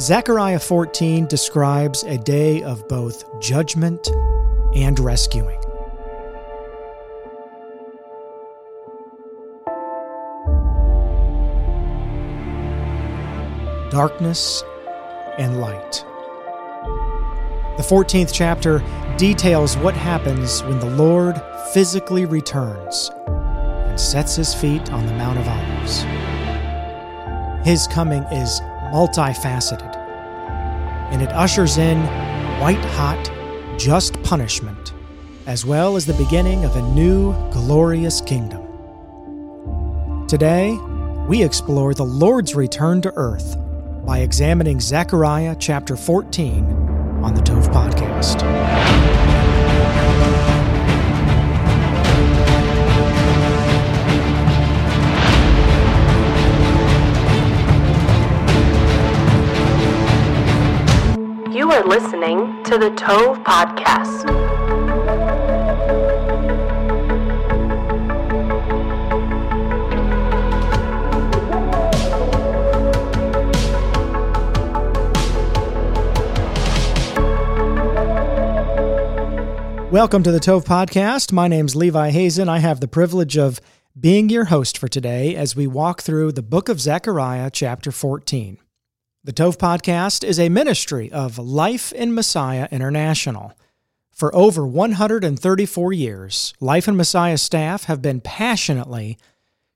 Zechariah 14 describes a day of both judgment and rescuing. Darkness and light. The 14th chapter details what happens when the Lord physically returns and sets his feet on the Mount of Olives. His coming is multifaceted, and it ushers in white hot, just punishment, as well as the beginning of a new, glorious kingdom. Today, we explore the Lord's return to earth by examining Zechariah chapter 14 on the Tove Podcast. You are listening to the Tove Podcast. Welcome to the Tove Podcast. My name's Levi Hazen. I have the privilege of being your host for today as we walk through the book of Zechariah, chapter 14. The Tove Podcast is a ministry of Life in Messiah International. For over 134 years, Life in Messiah staff have been passionately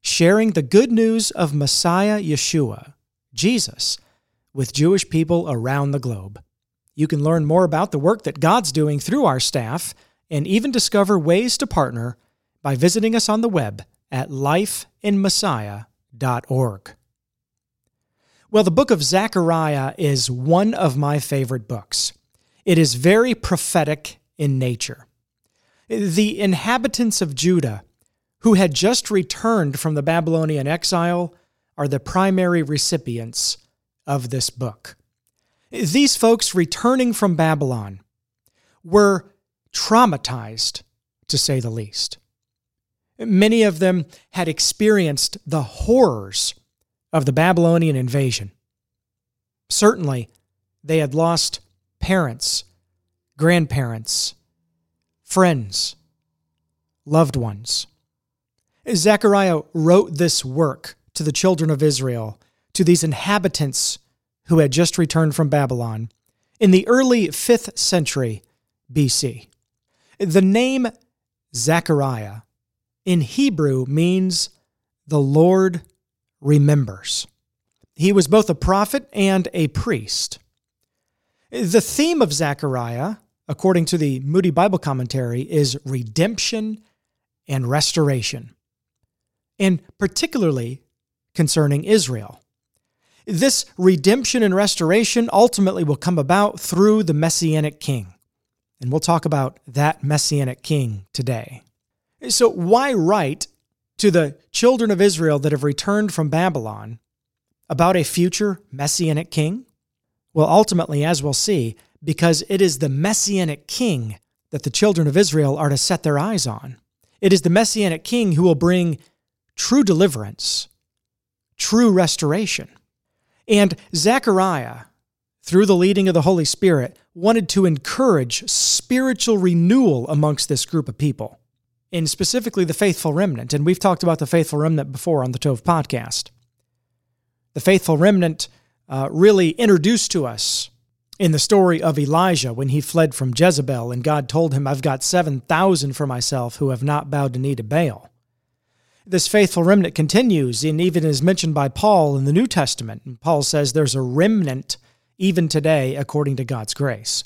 sharing the good news of Messiah Yeshua, Jesus, with Jewish people around the globe. You can learn more about the work that God's doing through our staff and even discover ways to partner by visiting us on the web at lifeinmessiah.org. Well, the book of Zechariah is one of my favorite books. It is very prophetic in nature. The inhabitants of Judah, who had just returned from the Babylonian exile, are the primary recipients of this book. These folks returning from Babylon were traumatized, to say the least. Many of them had experienced the horrors of the Babylonian invasion. Certainly, they had lost parents, grandparents, friends, loved ones. Zechariah wrote this work to the children of Israel, to these inhabitants who had just returned from Babylon, in the early 5th century BC. The name Zechariah in Hebrew means the Lord remembers. He was both a prophet and a priest. The theme of Zechariah, according to the Moody Bible Commentary, is redemption and restoration, and particularly concerning Israel. This redemption and restoration ultimately will come about through the Messianic King. And we'll talk about that messianic king today. So, why write to the children of Israel that have returned from Babylon about a future messianic king? Well, ultimately, as we'll see, because it is the messianic king that the children of Israel are to set their eyes on. It is the messianic king who will bring true deliverance, true restoration. And Zechariah, through the leading of the Holy Spirit, wanted to encourage spiritual renewal amongst this group of people, and specifically the faithful remnant. And we've talked about the faithful remnant before on the Tove podcast. The faithful remnant uh, really introduced to us in the story of Elijah when he fled from Jezebel and God told him, I've got 7,000 for myself who have not bowed the knee to Baal. This faithful remnant continues and even is mentioned by Paul in the New Testament. And Paul says there's a remnant even today, according to God's grace.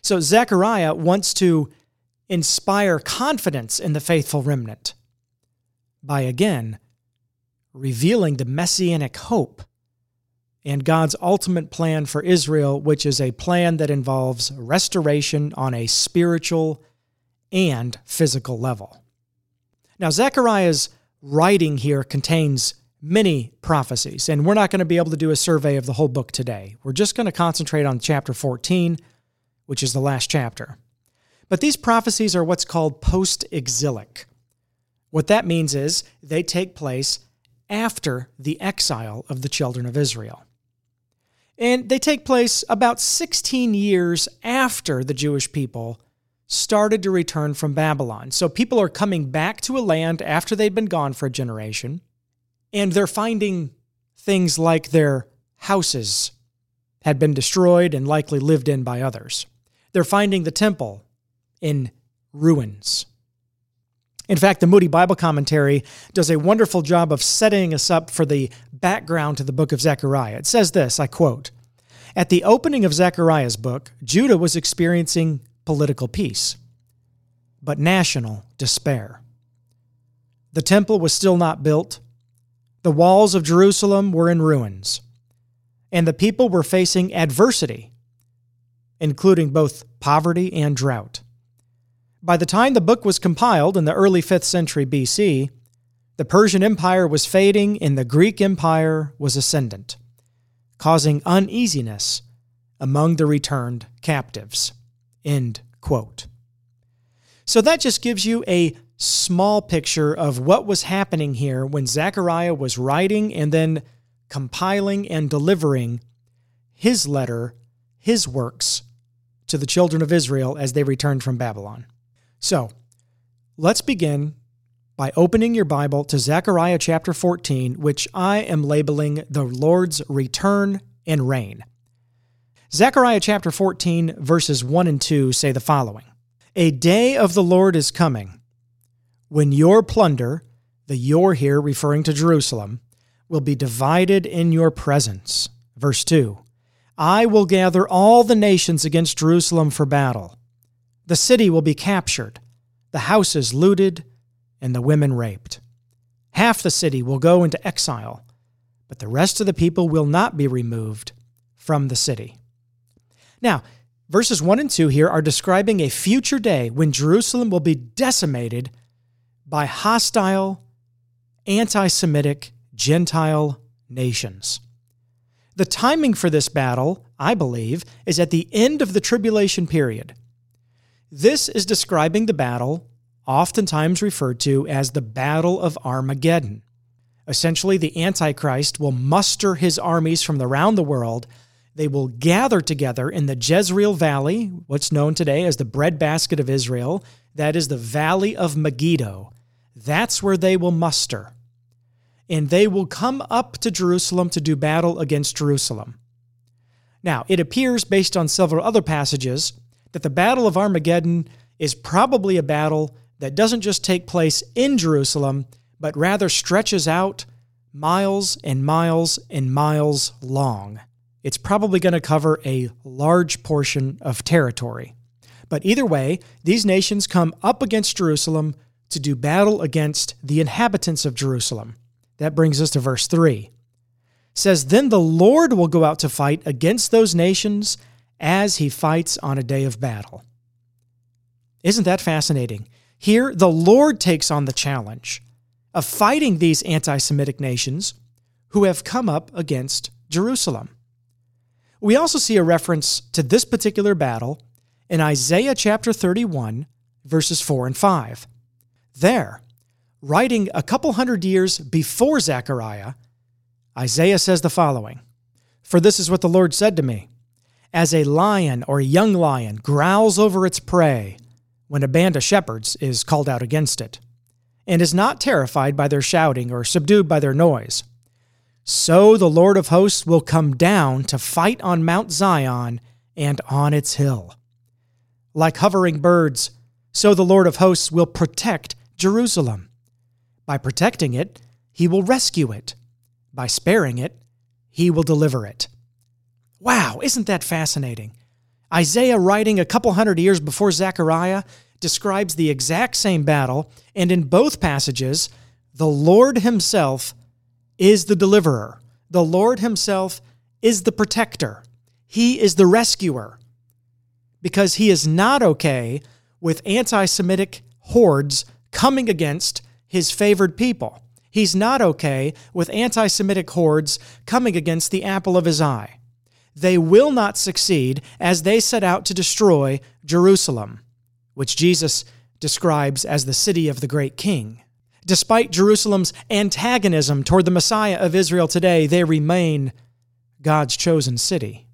So Zechariah wants to inspire confidence in the faithful remnant by again revealing the messianic hope and God's ultimate plan for Israel, which is a plan that involves restoration on a spiritual and physical level. Now, Zechariah's writing here contains many prophecies, and we're not going to be able to do a survey of the whole book today. We're just going to concentrate on chapter 14, which is the last chapter. But these prophecies are what's called post exilic. What that means is they take place after the exile of the children of Israel. And they take place about 16 years after the Jewish people started to return from Babylon. So people are coming back to a land after they've been gone for a generation, and they're finding things like their houses had been destroyed and likely lived in by others. They're finding the temple in ruins. In fact, the Moody Bible Commentary does a wonderful job of setting us up for the background to the book of Zechariah. It says this I quote At the opening of Zechariah's book, Judah was experiencing political peace, but national despair. The temple was still not built, the walls of Jerusalem were in ruins, and the people were facing adversity, including both poverty and drought. By the time the book was compiled in the early 5th century BC, the Persian Empire was fading and the Greek Empire was ascendant, causing uneasiness among the returned captives. End quote. So that just gives you a small picture of what was happening here when Zechariah was writing and then compiling and delivering his letter, his works to the children of Israel as they returned from Babylon. So let's begin by opening your Bible to Zechariah chapter 14, which I am labeling the Lord's return and reign. Zechariah chapter 14, verses 1 and 2 say the following A day of the Lord is coming when your plunder, the your here referring to Jerusalem, will be divided in your presence. Verse 2 I will gather all the nations against Jerusalem for battle. The city will be captured, the houses looted, and the women raped. Half the city will go into exile, but the rest of the people will not be removed from the city. Now, verses 1 and 2 here are describing a future day when Jerusalem will be decimated by hostile, anti Semitic, Gentile nations. The timing for this battle, I believe, is at the end of the tribulation period this is describing the battle, oftentimes referred to as the Battle of Armageddon. Essentially, the Antichrist will muster his armies from around the world. They will gather together in the Jezreel Valley, what's known today as the breadbasket of Israel. That is the Valley of Megiddo. That's where they will muster. And they will come up to Jerusalem to do battle against Jerusalem. Now, it appears, based on several other passages, that the Battle of Armageddon is probably a battle that doesn't just take place in Jerusalem, but rather stretches out miles and miles and miles long. It's probably going to cover a large portion of territory. But either way, these nations come up against Jerusalem to do battle against the inhabitants of Jerusalem. That brings us to verse 3. It says, Then the Lord will go out to fight against those nations as he fights on a day of battle. Isn't that fascinating? Here, the Lord takes on the challenge of fighting these anti Semitic nations who have come up against Jerusalem. We also see a reference to this particular battle in Isaiah chapter 31, verses 4 and 5. There, writing a couple hundred years before Zechariah, Isaiah says the following For this is what the Lord said to me as a lion or a young lion growls over its prey when a band of shepherds is called out against it, and is not terrified by their shouting or subdued by their noise. So the Lord of hosts will come down to fight on Mount Zion and on its hill. Like hovering birds, so the Lord of hosts will protect Jerusalem. By protecting it, he will rescue it. By sparing it, he will deliver it. Wow, isn't that fascinating? Isaiah, writing a couple hundred years before Zechariah, describes the exact same battle, and in both passages, the Lord Himself is the deliverer. The Lord Himself is the protector. He is the rescuer. Because He is not okay with anti Semitic hordes coming against His favored people. He's not okay with anti Semitic hordes coming against the apple of His eye they will not succeed as they set out to destroy Jerusalem, which Jesus describes as the city of the great king. Despite Jerusalem's antagonism toward the Messiah of Israel today, they remain God's chosen city.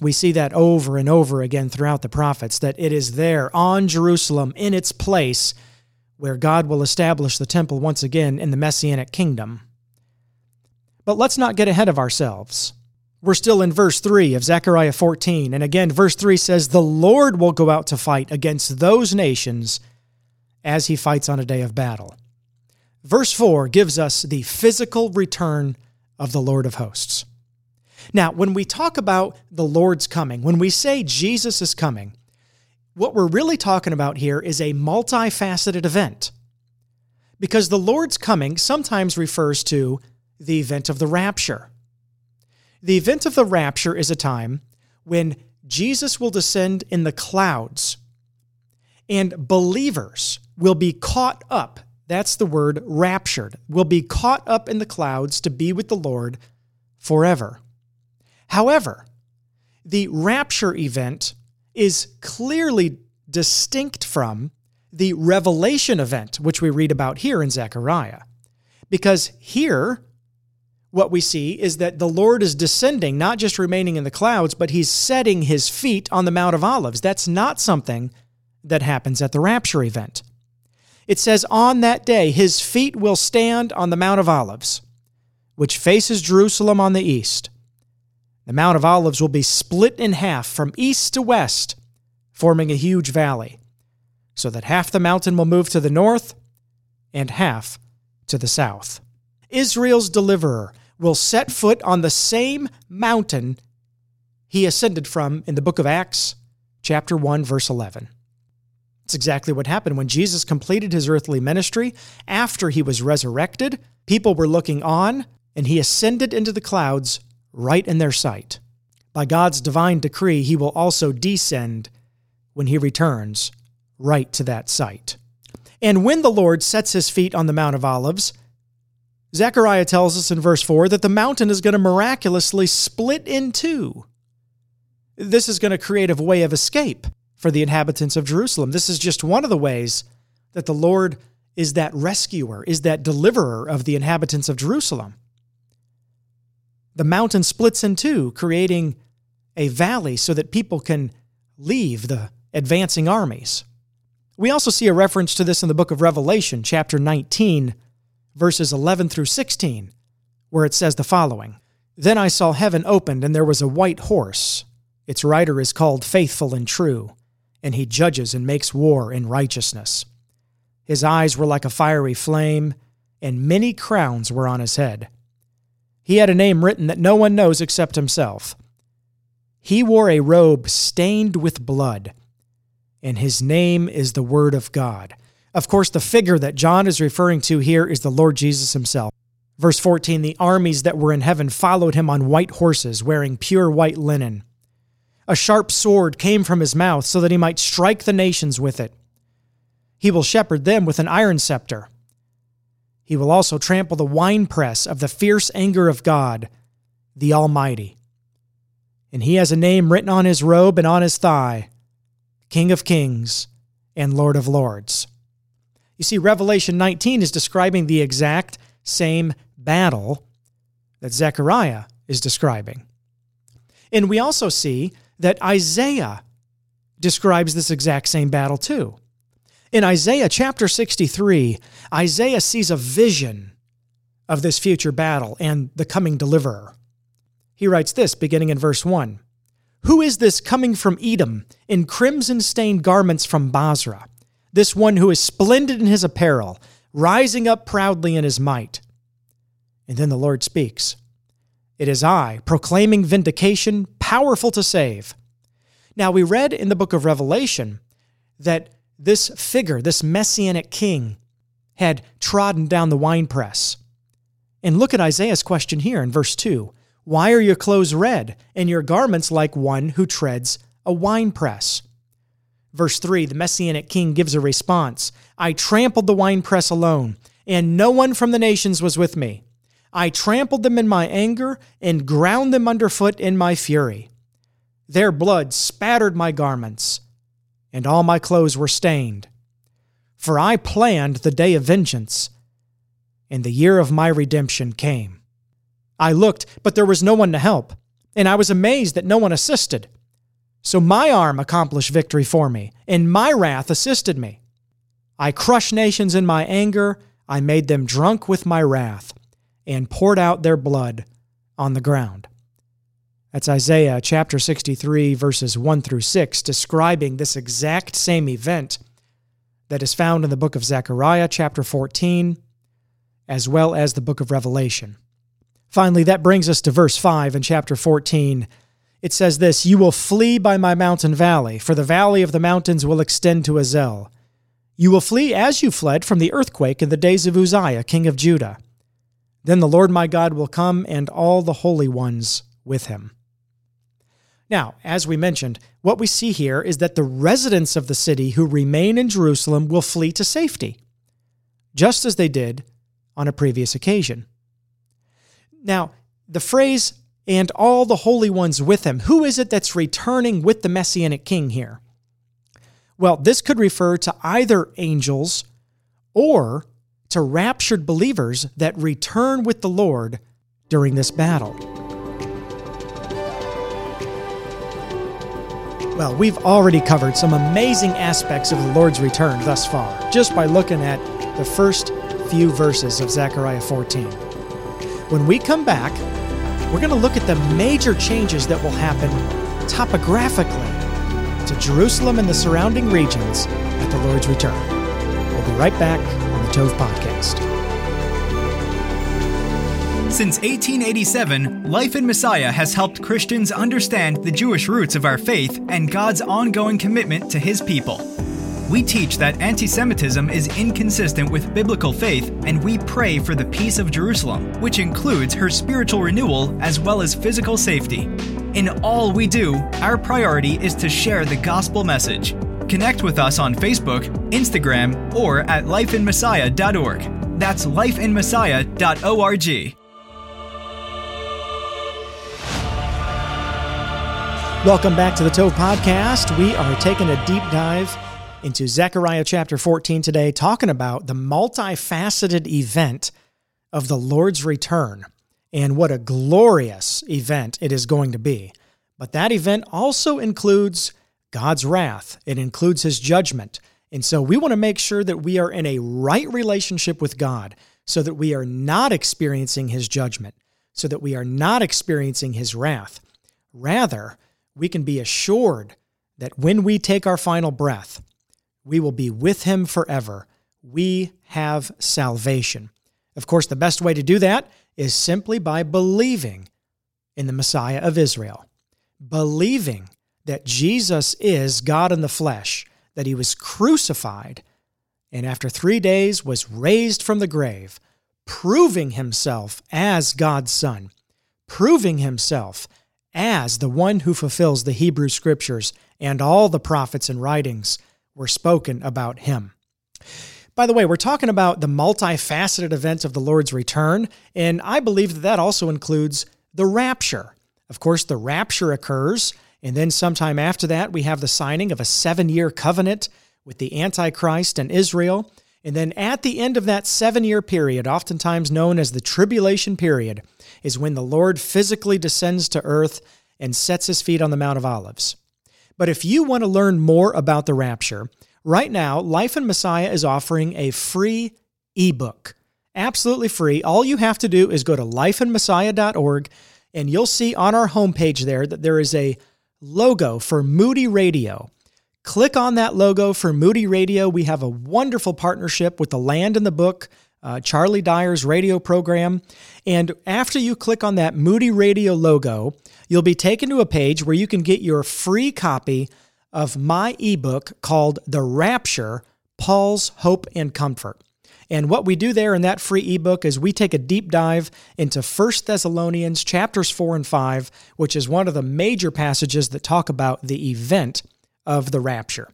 We see that over and over again throughout the prophets that it is there on Jerusalem in its place where God will establish the temple once again in the Messianic kingdom. But let's not get ahead of ourselves. We're still in verse 3 of Zechariah 14. And again, verse 3 says, The Lord will go out to fight against those nations as he fights on a day of battle. Verse 4 gives us the physical return of the Lord of hosts. Now, when we talk about the Lord's coming, when we say Jesus is coming, what we're really talking about here is a multifaceted event. Because the Lord's coming sometimes refers to the event of the rapture. The event of the rapture is a time when Jesus will descend in the clouds and believers will be caught up. That's the word raptured, will be caught up in the clouds to be with the Lord forever. However, the rapture event is clearly distinct from the revelation event, which we read about here in Zechariah. Because here, what we see is that the Lord is descending, not just remaining in the clouds, but he's setting his feet on the Mount of Olives. That's not something that happens at the rapture event. It says, On that day, his feet will stand on the Mount of Olives, which faces Jerusalem on the east. The Mount of Olives will be split in half from east to west, forming a huge valley, so that half the mountain will move to the north and half to the south. Israel's deliverer will set foot on the same mountain he ascended from in the book of Acts, chapter 1, verse 11. It's exactly what happened when Jesus completed his earthly ministry. After he was resurrected, people were looking on, and he ascended into the clouds right in their sight. By God's divine decree, he will also descend when he returns right to that site. And when the Lord sets his feet on the Mount of Olives, Zechariah tells us in verse 4 that the mountain is going to miraculously split in two. This is going to create a way of escape for the inhabitants of Jerusalem. This is just one of the ways that the Lord is that rescuer, is that deliverer of the inhabitants of Jerusalem the mountain splits in two, creating a valley so that people can leave the advancing armies. We also see a reference to this in the book of Revelation, chapter 19, verses 11 through 16, where it says the following Then I saw heaven opened, and there was a white horse. Its rider is called Faithful and True, and he judges and makes war in righteousness. His eyes were like a fiery flame, and many crowns were on his head. He had a name written that no one knows except himself. He wore a robe stained with blood, and his name is the Word of God. Of course, the figure that John is referring to here is the Lord Jesus himself. Verse 14 The armies that were in heaven followed him on white horses, wearing pure white linen. A sharp sword came from his mouth so that he might strike the nations with it. He will shepherd them with an iron scepter. He will also trample the winepress of the fierce anger of God, the Almighty. And he has a name written on his robe and on his thigh King of Kings and Lord of Lords. You see, Revelation 19 is describing the exact same battle that Zechariah is describing. And we also see that Isaiah describes this exact same battle too. In Isaiah chapter 63, Isaiah sees a vision of this future battle and the coming deliverer. He writes this beginning in verse 1 Who is this coming from Edom in crimson stained garments from Bozrah? This one who is splendid in his apparel, rising up proudly in his might. And then the Lord speaks It is I, proclaiming vindication, powerful to save. Now, we read in the book of Revelation that this figure, this messianic king, had trodden down the winepress. And look at Isaiah's question here in verse 2 Why are your clothes red, and your garments like one who treads a winepress? Verse 3 The messianic king gives a response I trampled the winepress alone, and no one from the nations was with me. I trampled them in my anger and ground them underfoot in my fury. Their blood spattered my garments and all my clothes were stained. For I planned the day of vengeance, and the year of my redemption came. I looked, but there was no one to help. and I was amazed that no one assisted. So my arm accomplished victory for me, and my wrath assisted me. I crushed nations in my anger, I made them drunk with my wrath, and poured out their blood on the ground. That's Isaiah chapter 63, verses 1 through 6, describing this exact same event that is found in the book of Zechariah, chapter 14, as well as the book of Revelation. Finally, that brings us to verse 5 in chapter 14. It says this You will flee by my mountain valley, for the valley of the mountains will extend to Azel. You will flee as you fled from the earthquake in the days of Uzziah, king of Judah. Then the Lord my God will come, and all the holy ones with him. Now, as we mentioned, what we see here is that the residents of the city who remain in Jerusalem will flee to safety, just as they did on a previous occasion. Now, the phrase, and all the holy ones with him, who is it that's returning with the Messianic king here? Well, this could refer to either angels or to raptured believers that return with the Lord during this battle. Well, we've already covered some amazing aspects of the Lord's return thus far, just by looking at the first few verses of Zechariah 14. When we come back, we're going to look at the major changes that will happen topographically to Jerusalem and the surrounding regions at the Lord's return. We'll be right back on the Tove Podcast. Since 1887, Life in Messiah has helped Christians understand the Jewish roots of our faith and God's ongoing commitment to His people. We teach that anti Semitism is inconsistent with biblical faith, and we pray for the peace of Jerusalem, which includes her spiritual renewal as well as physical safety. In all we do, our priority is to share the gospel message. Connect with us on Facebook, Instagram, or at lifeinmessiah.org. That's lifeinmessiah.org. Welcome back to the Tove Podcast. We are taking a deep dive into Zechariah chapter 14 today, talking about the multifaceted event of the Lord's return and what a glorious event it is going to be. But that event also includes God's wrath, it includes his judgment. And so we want to make sure that we are in a right relationship with God so that we are not experiencing his judgment, so that we are not experiencing his wrath. Rather, we can be assured that when we take our final breath, we will be with him forever. We have salvation. Of course, the best way to do that is simply by believing in the Messiah of Israel, believing that Jesus is God in the flesh, that he was crucified, and after three days was raised from the grave, proving himself as God's Son, proving himself as the one who fulfills the Hebrew scriptures and all the prophets and writings were spoken about him. By the way, we're talking about the multifaceted events of the Lord's return, and I believe that that also includes the rapture. Of course, the rapture occurs, and then sometime after that, we have the signing of a seven year covenant with the Antichrist and Israel. And then at the end of that seven year period, oftentimes known as the tribulation period, is when the Lord physically descends to earth and sets his feet on the Mount of Olives. But if you want to learn more about the rapture, right now, Life in Messiah is offering a free ebook. Absolutely free. All you have to do is go to lifeinmessiah.org and you'll see on our homepage there that there is a logo for Moody Radio. Click on that logo for Moody Radio. We have a wonderful partnership with the Land and the Book, uh, Charlie Dyer's radio program. And after you click on that Moody Radio logo, you'll be taken to a page where you can get your free copy of my ebook called The Rapture Paul's Hope and Comfort. And what we do there in that free ebook is we take a deep dive into 1 Thessalonians chapters 4 and 5, which is one of the major passages that talk about the event of the rapture.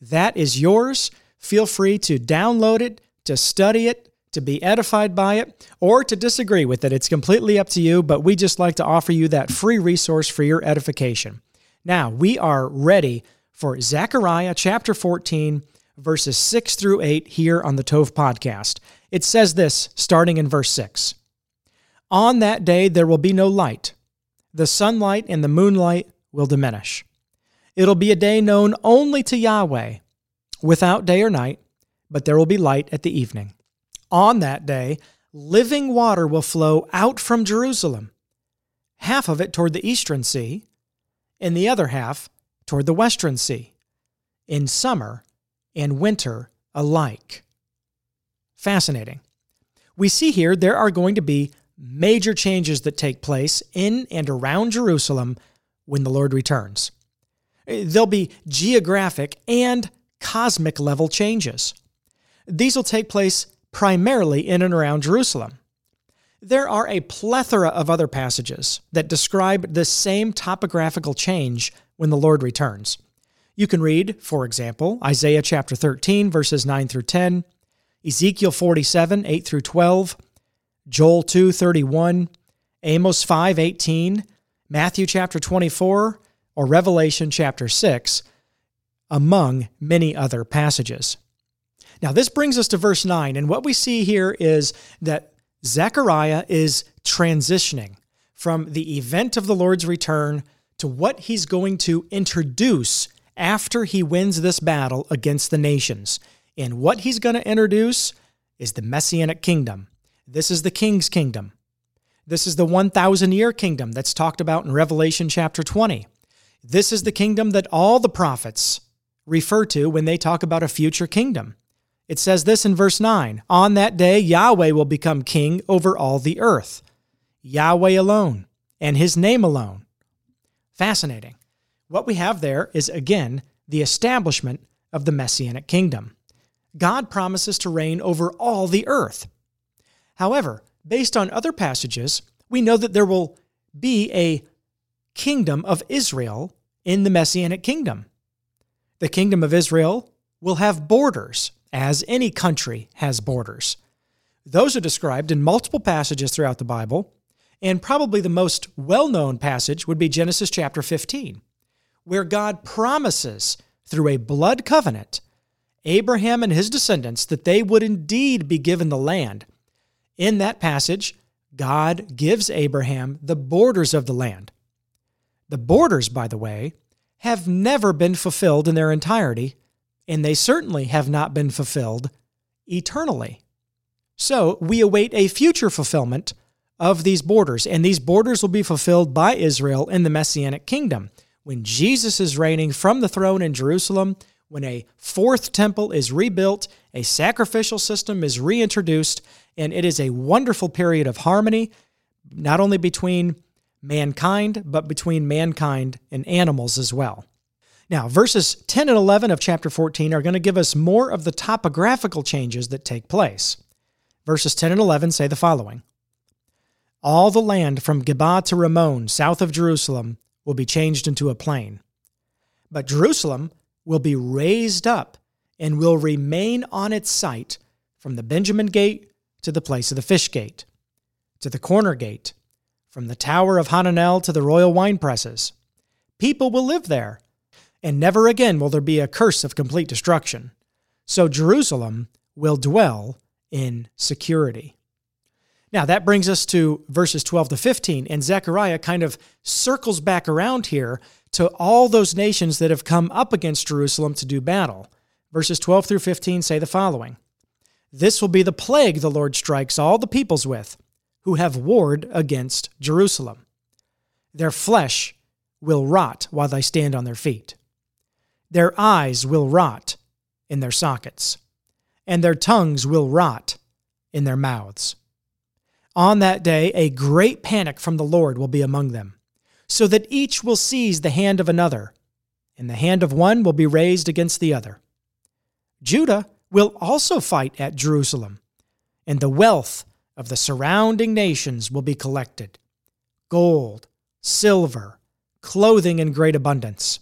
That is yours. Feel free to download it, to study it, to be edified by it, or to disagree with it. It's completely up to you, but we just like to offer you that free resource for your edification. Now, we are ready for Zechariah chapter 14, verses 6 through 8 here on the Tove podcast. It says this, starting in verse 6 On that day there will be no light, The sunlight and the moonlight will diminish. It'll be a day known only to Yahweh, without day or night, but there will be light at the evening. On that day, living water will flow out from Jerusalem, half of it toward the eastern sea, and the other half toward the western sea, in summer and winter alike. Fascinating. We see here there are going to be major changes that take place in and around Jerusalem when the Lord returns. There'll be geographic and cosmic level changes. These will take place primarily in and around Jerusalem. There are a plethora of other passages that describe the same topographical change when the Lord returns. You can read, for example, Isaiah chapter 13, verses 9 through 10, Ezekiel 47, 8 through 12, Joel 2, 31, Amos 5, 18, Matthew chapter 24, or Revelation chapter 6, among many other passages. Now, this brings us to verse 9, and what we see here is that Zechariah is transitioning from the event of the Lord's return to what he's going to introduce after he wins this battle against the nations. And what he's going to introduce is the Messianic kingdom. This is the king's kingdom. This is the 1,000 year kingdom that's talked about in Revelation chapter 20. This is the kingdom that all the prophets refer to when they talk about a future kingdom. It says this in verse 9 On that day, Yahweh will become king over all the earth. Yahweh alone, and his name alone. Fascinating. What we have there is, again, the establishment of the Messianic kingdom. God promises to reign over all the earth. However, based on other passages, we know that there will be a kingdom of Israel in the Messianic kingdom. The kingdom of Israel will have borders as any country has borders. Those are described in multiple passages throughout the Bible, and probably the most well known passage would be Genesis chapter 15, where God promises through a blood covenant Abraham and his descendants that they would indeed be given the land. In that passage, God gives Abraham the borders of the land. The borders, by the way, have never been fulfilled in their entirety and they certainly have not been fulfilled eternally. So we await a future fulfillment of these borders, and these borders will be fulfilled by Israel in the Messianic kingdom. When Jesus is reigning from the throne in Jerusalem, when a fourth temple is rebuilt, a sacrificial system is reintroduced, and it is a wonderful period of harmony, not only between mankind, but between mankind and animals as well. Now, verses 10 and 11 of chapter 14 are going to give us more of the topographical changes that take place. Verses 10 and 11 say the following All the land from Geba to Rimmon, south of Jerusalem, will be changed into a plain. But Jerusalem will be raised up and will remain on its site from the Benjamin gate to the place of the fish gate, to the corner gate, from the tower of Hananel to the royal wine presses. People will live there and never again will there be a curse of complete destruction. So Jerusalem will dwell in security. Now, that brings us to verses 12 to 15, and Zechariah kind of circles back around here to all those nations that have come up against Jerusalem to do battle. Verses 12 through 15 say the following This will be the plague the Lord strikes all the peoples with, who have warred against Jerusalem. Their flesh will rot while they stand on their feet. Their eyes will rot in their sockets, and their tongues will rot in their mouths. On that day, a great panic from the Lord will be among them, so that each will seize the hand of another, and the hand of one will be raised against the other. Judah will also fight at Jerusalem, and the wealth of the surrounding nations will be collected gold, silver, clothing in great abundance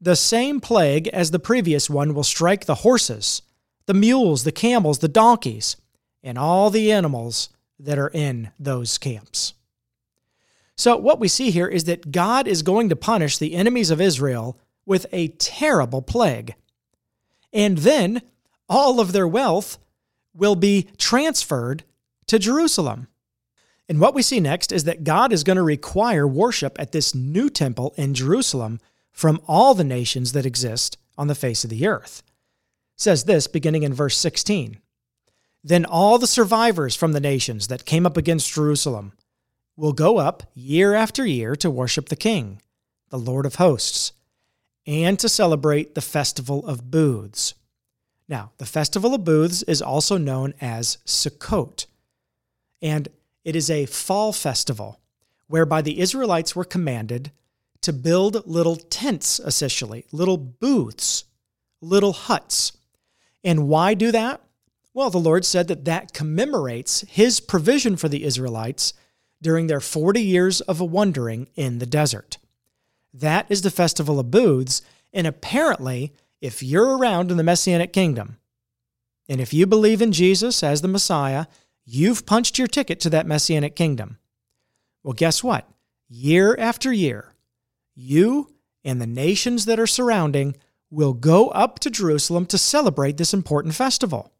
the same plague as the previous one will strike the horses, the mules, the camels, the donkeys, and all the animals that are in those camps. So, what we see here is that God is going to punish the enemies of Israel with a terrible plague. And then all of their wealth will be transferred to Jerusalem. And what we see next is that God is going to require worship at this new temple in Jerusalem from all the nations that exist on the face of the earth. It says this beginning in verse 16. Then all the survivors from the nations that came up against Jerusalem will go up year after year to worship the King, the Lord of hosts, and to celebrate the Festival of Booths. Now, the Festival of Booths is also known as Sukkot, and it is a fall festival whereby the Israelites were commanded to build little tents, essentially, little booths, little huts. And why do that? Well, the Lord said that that commemorates his provision for the Israelites during their 40 years of a wandering in the desert. That is the Festival of Booths, and apparently, if you're around in the Messianic kingdom, and if you believe in Jesus as the Messiah, you've punched your ticket to that Messianic kingdom. Well, guess what? Year after year, you and the nations that are surrounding will go up to Jerusalem to celebrate this important festival.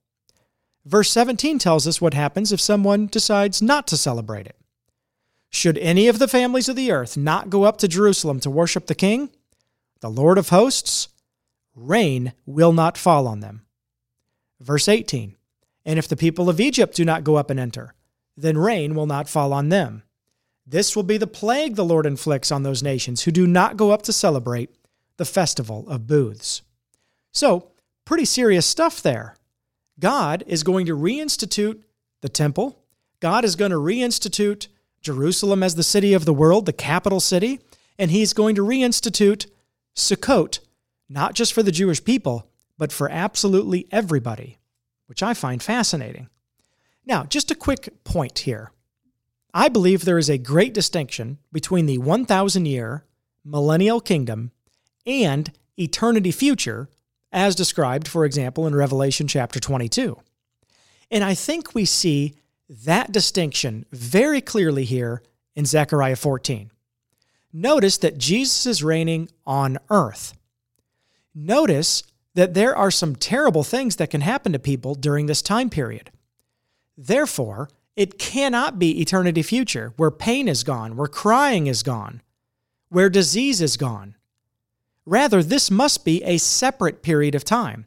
Verse 17 tells us what happens if someone decides not to celebrate it. Should any of the families of the earth not go up to Jerusalem to worship the King, the Lord of hosts, rain will not fall on them. Verse 18 And if the people of Egypt do not go up and enter, then rain will not fall on them. This will be the plague the Lord inflicts on those nations who do not go up to celebrate the festival of booths. So, pretty serious stuff there. God is going to reinstitute the temple. God is going to reinstitute Jerusalem as the city of the world, the capital city, and he's going to reinstitute Sukkot, not just for the Jewish people, but for absolutely everybody, which I find fascinating. Now, just a quick point here. I believe there is a great distinction between the 1,000 year millennial kingdom and eternity future, as described, for example, in Revelation chapter 22. And I think we see that distinction very clearly here in Zechariah 14. Notice that Jesus is reigning on earth. Notice that there are some terrible things that can happen to people during this time period. Therefore, it cannot be eternity future, where pain is gone, where crying is gone, where disease is gone. Rather, this must be a separate period of time.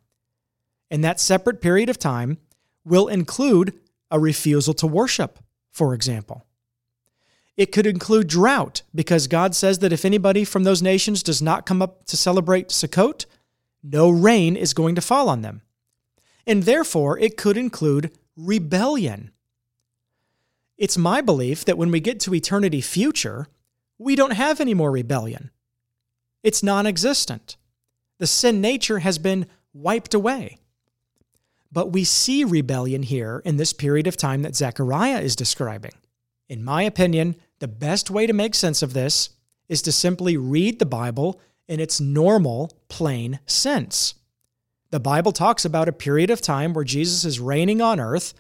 And that separate period of time will include a refusal to worship, for example. It could include drought, because God says that if anybody from those nations does not come up to celebrate Sukkot, no rain is going to fall on them. And therefore, it could include rebellion. It's my belief that when we get to eternity future, we don't have any more rebellion. It's non existent. The sin nature has been wiped away. But we see rebellion here in this period of time that Zechariah is describing. In my opinion, the best way to make sense of this is to simply read the Bible in its normal, plain sense. The Bible talks about a period of time where Jesus is reigning on earth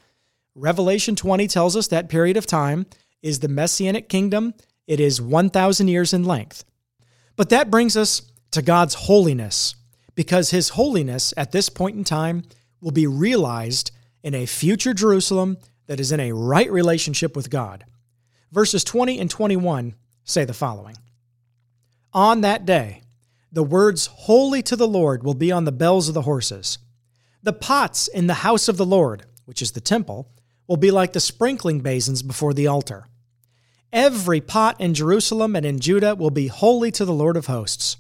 Revelation 20 tells us that period of time is the Messianic kingdom. It is 1,000 years in length. But that brings us to God's holiness, because His holiness at this point in time will be realized in a future Jerusalem that is in a right relationship with God. Verses 20 and 21 say the following On that day, the words holy to the Lord will be on the bells of the horses. The pots in the house of the Lord, which is the temple, will be like the sprinkling basins before the altar. Every pot in Jerusalem and in Judah will be holy to the Lord of hosts.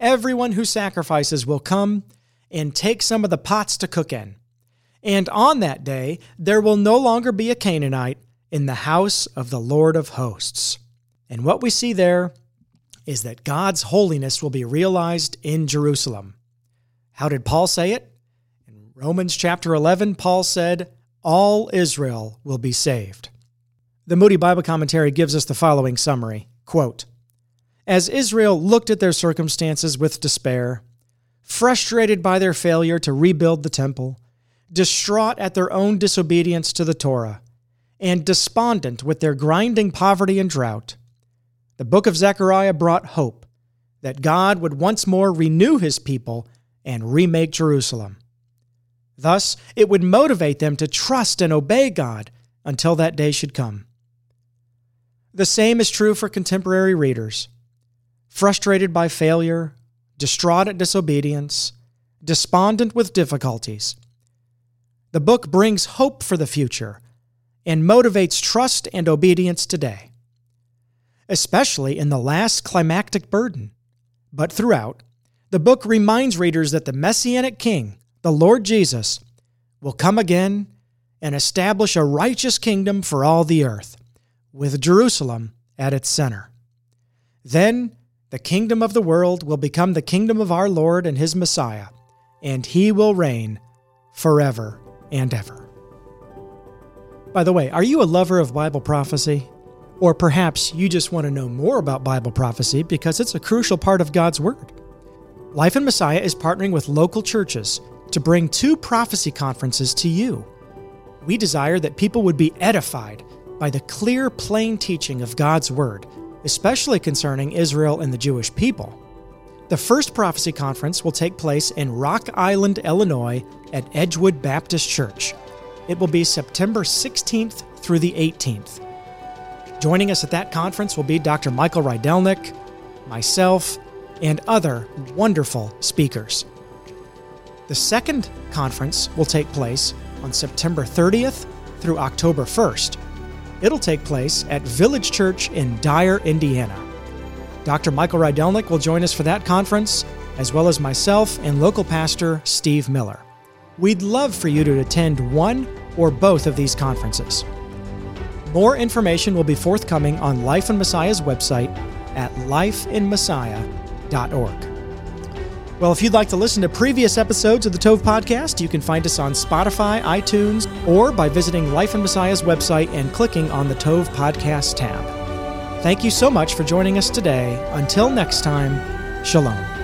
Everyone who sacrifices will come and take some of the pots to cook in. And on that day, there will no longer be a Canaanite in the house of the Lord of hosts. And what we see there is that God's holiness will be realized in Jerusalem. How did Paul say it? In Romans chapter 11, Paul said, all Israel will be saved. The Moody Bible Commentary gives us the following summary quote, As Israel looked at their circumstances with despair, frustrated by their failure to rebuild the temple, distraught at their own disobedience to the Torah, and despondent with their grinding poverty and drought, the book of Zechariah brought hope that God would once more renew his people and remake Jerusalem. Thus, it would motivate them to trust and obey God until that day should come. The same is true for contemporary readers. Frustrated by failure, distraught at disobedience, despondent with difficulties. The book brings hope for the future and motivates trust and obedience today, especially in the last climactic burden. But throughout, the book reminds readers that the Messianic King, the Lord Jesus, will come again and establish a righteous kingdom for all the earth, with Jerusalem at its center. Then the kingdom of the world will become the kingdom of our Lord and his Messiah, and he will reign forever and ever. By the way, are you a lover of Bible prophecy? Or perhaps you just want to know more about Bible prophecy because it's a crucial part of God's Word. Life in Messiah is partnering with local churches to bring two prophecy conferences to you. We desire that people would be edified by the clear, plain teaching of God's Word, especially concerning Israel and the Jewish people. The first prophecy conference will take place in Rock Island, Illinois at Edgewood Baptist Church. It will be September 16th through the 18th. Joining us at that conference will be Dr. Michael Rydelnik, myself, and other wonderful speakers. The second conference will take place on September 30th through October 1st. It'll take place at Village Church in Dyer, Indiana. Dr. Michael Rydelnik will join us for that conference, as well as myself and local pastor Steve Miller. We'd love for you to attend one or both of these conferences. More information will be forthcoming on Life in Messiah's website at lifeinmessiah.org. Well, if you'd like to listen to previous episodes of the Tove Podcast, you can find us on Spotify, iTunes, or by visiting Life in Messiah's website and clicking on the Tove Podcast tab. Thank you so much for joining us today. Until next time, Shalom.